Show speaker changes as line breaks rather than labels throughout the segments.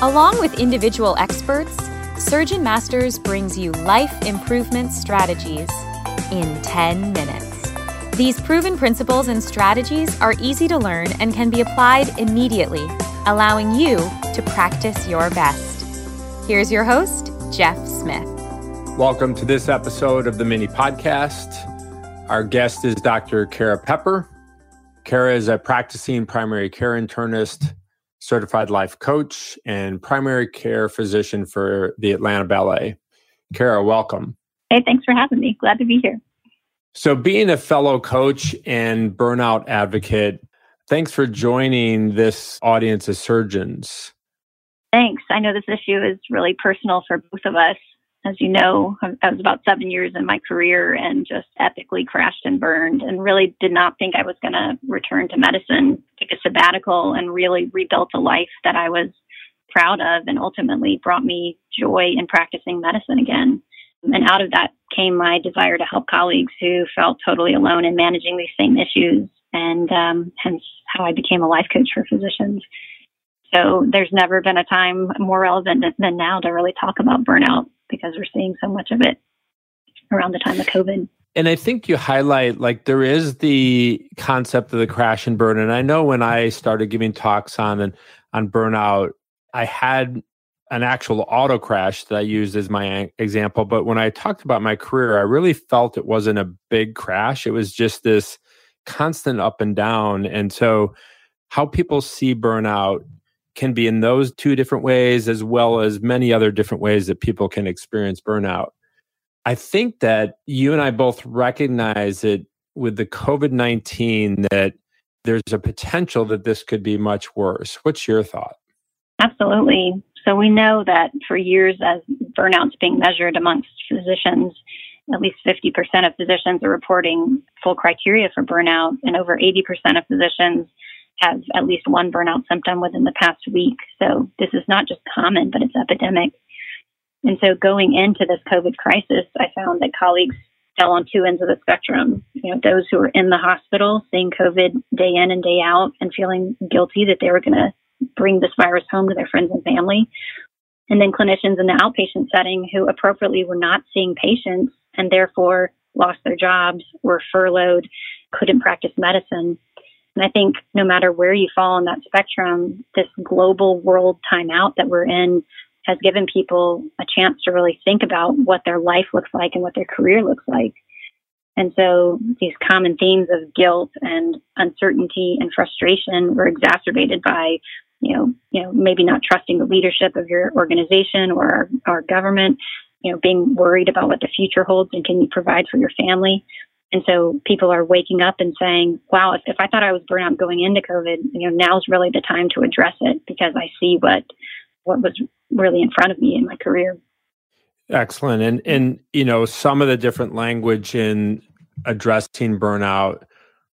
Along with individual experts, Surgeon Masters brings you life improvement strategies in 10 minutes. These proven principles and strategies are easy to learn and can be applied immediately, allowing you to practice your best. Here's your host, Jeff Smith.
Welcome to this episode of the mini podcast. Our guest is Dr. Kara Pepper. Kara is a practicing primary care internist certified life coach, and primary care physician for the Atlanta Ballet. Kara, welcome.
Hey, thanks for having me. Glad to be here.
So, being a fellow coach and burnout advocate, thanks for joining this audience of surgeons.
Thanks. I know this issue is really personal for both of us as you know, I was about seven years in my career and just epically crashed and burned and really did not think I was going to return to medicine, take a sabbatical, and really rebuilt a life that I was proud of and ultimately brought me joy in practicing medicine again. And out of that came my desire to help colleagues who felt totally alone in managing these same issues, and um, hence how I became a life coach for physicians. So there's never been a time more relevant than now to really talk about burnout because we're seeing so much of it around the time of COVID.
And I think you highlight like there is the concept of the crash and burn. And I know when I started giving talks on on burnout, I had an actual auto crash that I used as my example. But when I talked about my career, I really felt it wasn't a big crash. It was just this constant up and down. And so, how people see burnout can be in those two different ways, as well as many other different ways that people can experience burnout. I think that you and I both recognize that with the COVID 19 that there's a potential that this could be much worse. What's your thought?
Absolutely. So we know that for years, as burnout's being measured amongst physicians, at least 50% of physicians are reporting full criteria for burnout, and over 80% of physicians have at least one burnout symptom within the past week. So this is not just common, but it's epidemic. And so going into this COVID crisis, I found that colleagues fell on two ends of the spectrum. You know, those who were in the hospital seeing COVID day in and day out and feeling guilty that they were going to bring this virus home to their friends and family. And then clinicians in the outpatient setting who appropriately were not seeing patients and therefore lost their jobs, were furloughed, couldn't practice medicine. And I think no matter where you fall on that spectrum, this global world timeout that we're in has given people a chance to really think about what their life looks like and what their career looks like. And so these common themes of guilt and uncertainty and frustration were exacerbated by, you know, you know, maybe not trusting the leadership of your organization or our, our government, you know, being worried about what the future holds and can you provide for your family. And so people are waking up and saying, wow, if, if I thought I was burnout going into COVID, you know, now's really the time to address it because I see what, what was really in front of me in my career.
Excellent. And, and, you know, some of the different language in addressing burnout,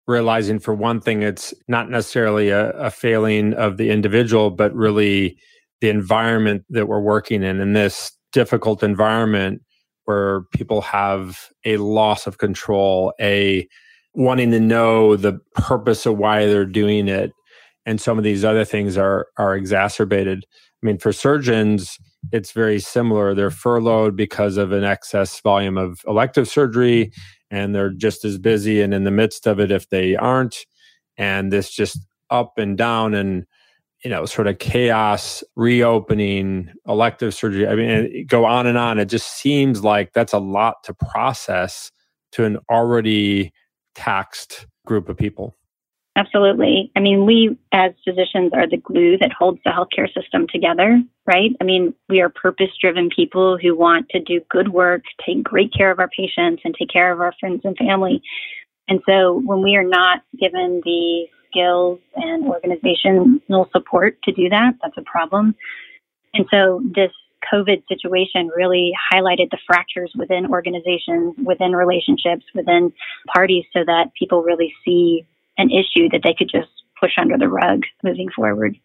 realizing for one thing, it's not necessarily a, a failing of the individual, but really the environment that we're working in. In this difficult environment, where people have a loss of control, a wanting to know the purpose of why they're doing it, and some of these other things are are exacerbated. I mean, for surgeons, it's very similar. They're furloughed because of an excess volume of elective surgery, and they're just as busy and in the midst of it if they aren't. And this just up and down and you know, sort of chaos, reopening, elective surgery. I mean, go on and on. It just seems like that's a lot to process to an already taxed group of people.
Absolutely. I mean, we as physicians are the glue that holds the healthcare system together, right? I mean, we are purpose driven people who want to do good work, take great care of our patients, and take care of our friends and family. And so when we are not given the skills and organizational support to do that. That's a problem. And so this COVID situation really highlighted the fractures within organizations, within relationships, within parties so that people really see an issue that they could just push under the rug moving forward.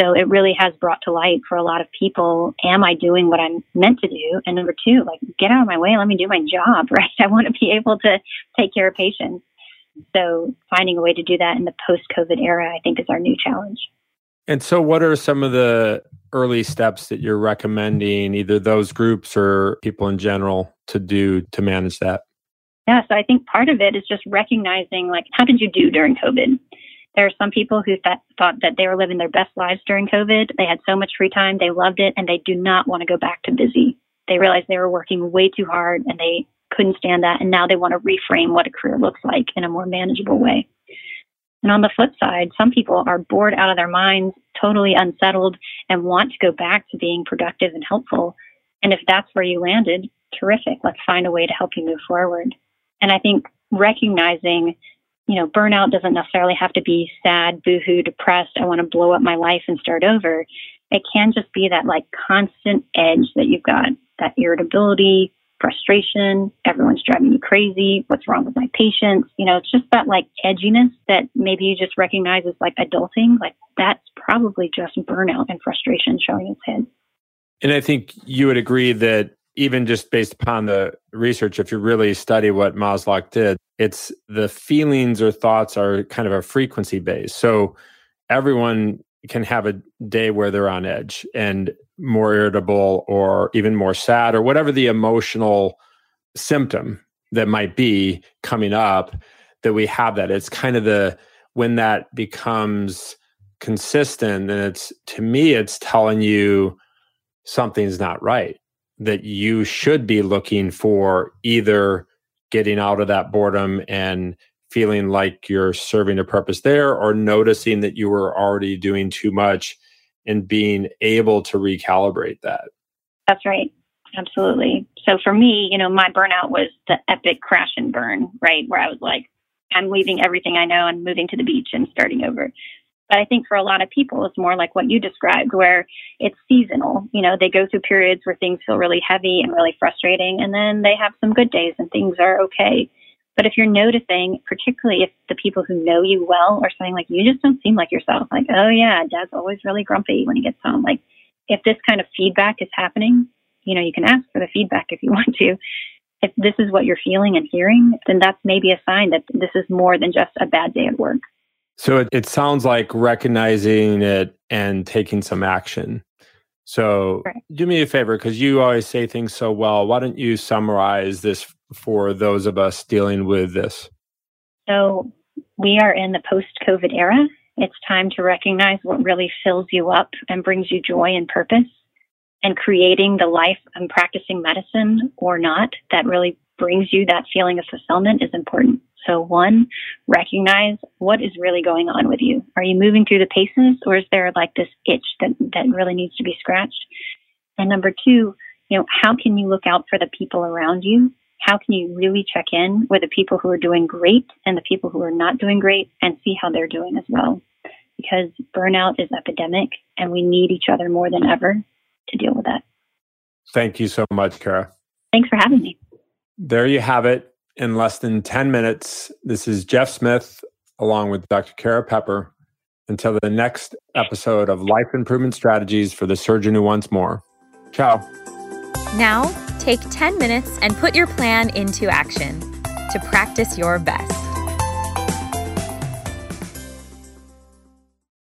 So it really has brought to light for a lot of people, am I doing what I'm meant to do? And number two, like, get out of my way. Let me do my job, right? I want to be able to take care of patients. So finding a way to do that in the post COVID era, I think, is our new challenge.
And so, what are some of the early steps that you're recommending, either those groups or people in general, to do to manage that?
Yeah, so I think part of it is just recognizing, like, how did you do during COVID? There are some people who th- thought that they were living their best lives during COVID. They had so much free time, they loved it, and they do not want to go back to busy. They realized they were working way too hard and they couldn't stand that. And now they want to reframe what a career looks like in a more manageable way. And on the flip side, some people are bored out of their minds, totally unsettled, and want to go back to being productive and helpful. And if that's where you landed, terrific. Let's find a way to help you move forward. And I think recognizing, you know, burnout doesn't necessarily have to be sad, boohoo, depressed, I want to blow up my life and start over. It can just be that like constant edge that you've got, that irritability, frustration, everyone's driving you crazy, what's wrong with my patients? You know, it's just that like edginess that maybe you just recognize as like adulting. Like that's probably just burnout and frustration showing its head.
And I think you would agree that even just based upon the research, if you really study what Maslach did, it's the feelings or thoughts are kind of a frequency base. So everyone can have a day where they're on edge and more irritable or even more sad or whatever the emotional symptom that might be coming up that we have that. It's kind of the when that becomes consistent and it's to me it's telling you something's not right that you should be looking for either getting out of that boredom and feeling like you're serving a purpose there or noticing that you were already doing too much and being able to recalibrate that.
That's right. Absolutely. So for me, you know, my burnout was the epic crash and burn, right? Where I was like, I'm leaving everything I know and moving to the beach and starting over. But I think for a lot of people, it's more like what you described, where it's seasonal. You know, they go through periods where things feel really heavy and really frustrating, and then they have some good days and things are okay. But if you're noticing, particularly if the people who know you well are saying, like, you just don't seem like yourself, like, oh, yeah, dad's always really grumpy when he gets home. Like, if this kind of feedback is happening, you know, you can ask for the feedback if you want to. If this is what you're feeling and hearing, then that's maybe a sign that this is more than just a bad day at work.
So it, it sounds like recognizing it and taking some action. So right. do me a favor because you always say things so well. Why don't you summarize this for those of us dealing with this?
So, we are in the post COVID era. It's time to recognize what really fills you up and brings you joy and purpose, and creating the life and practicing medicine or not that really brings you that feeling of fulfillment is important. So, one, recognize what is really going on with you. Are you moving through the paces, or is there like this itch that, that really needs to be scratched? And number two, you know, how can you look out for the people around you how can you really check in with the people who are doing great and the people who are not doing great and see how they're doing as well? Because burnout is epidemic and we need each other more than ever to deal with that.
Thank you so much, Kara.
Thanks for having me.
There you have it. In less than 10 minutes, this is Jeff Smith along with Dr. Kara Pepper. Until the next episode of Life Improvement Strategies for the Surgeon Who Wants More. Ciao.
Now, take 10 minutes and put your plan into action to practice your best.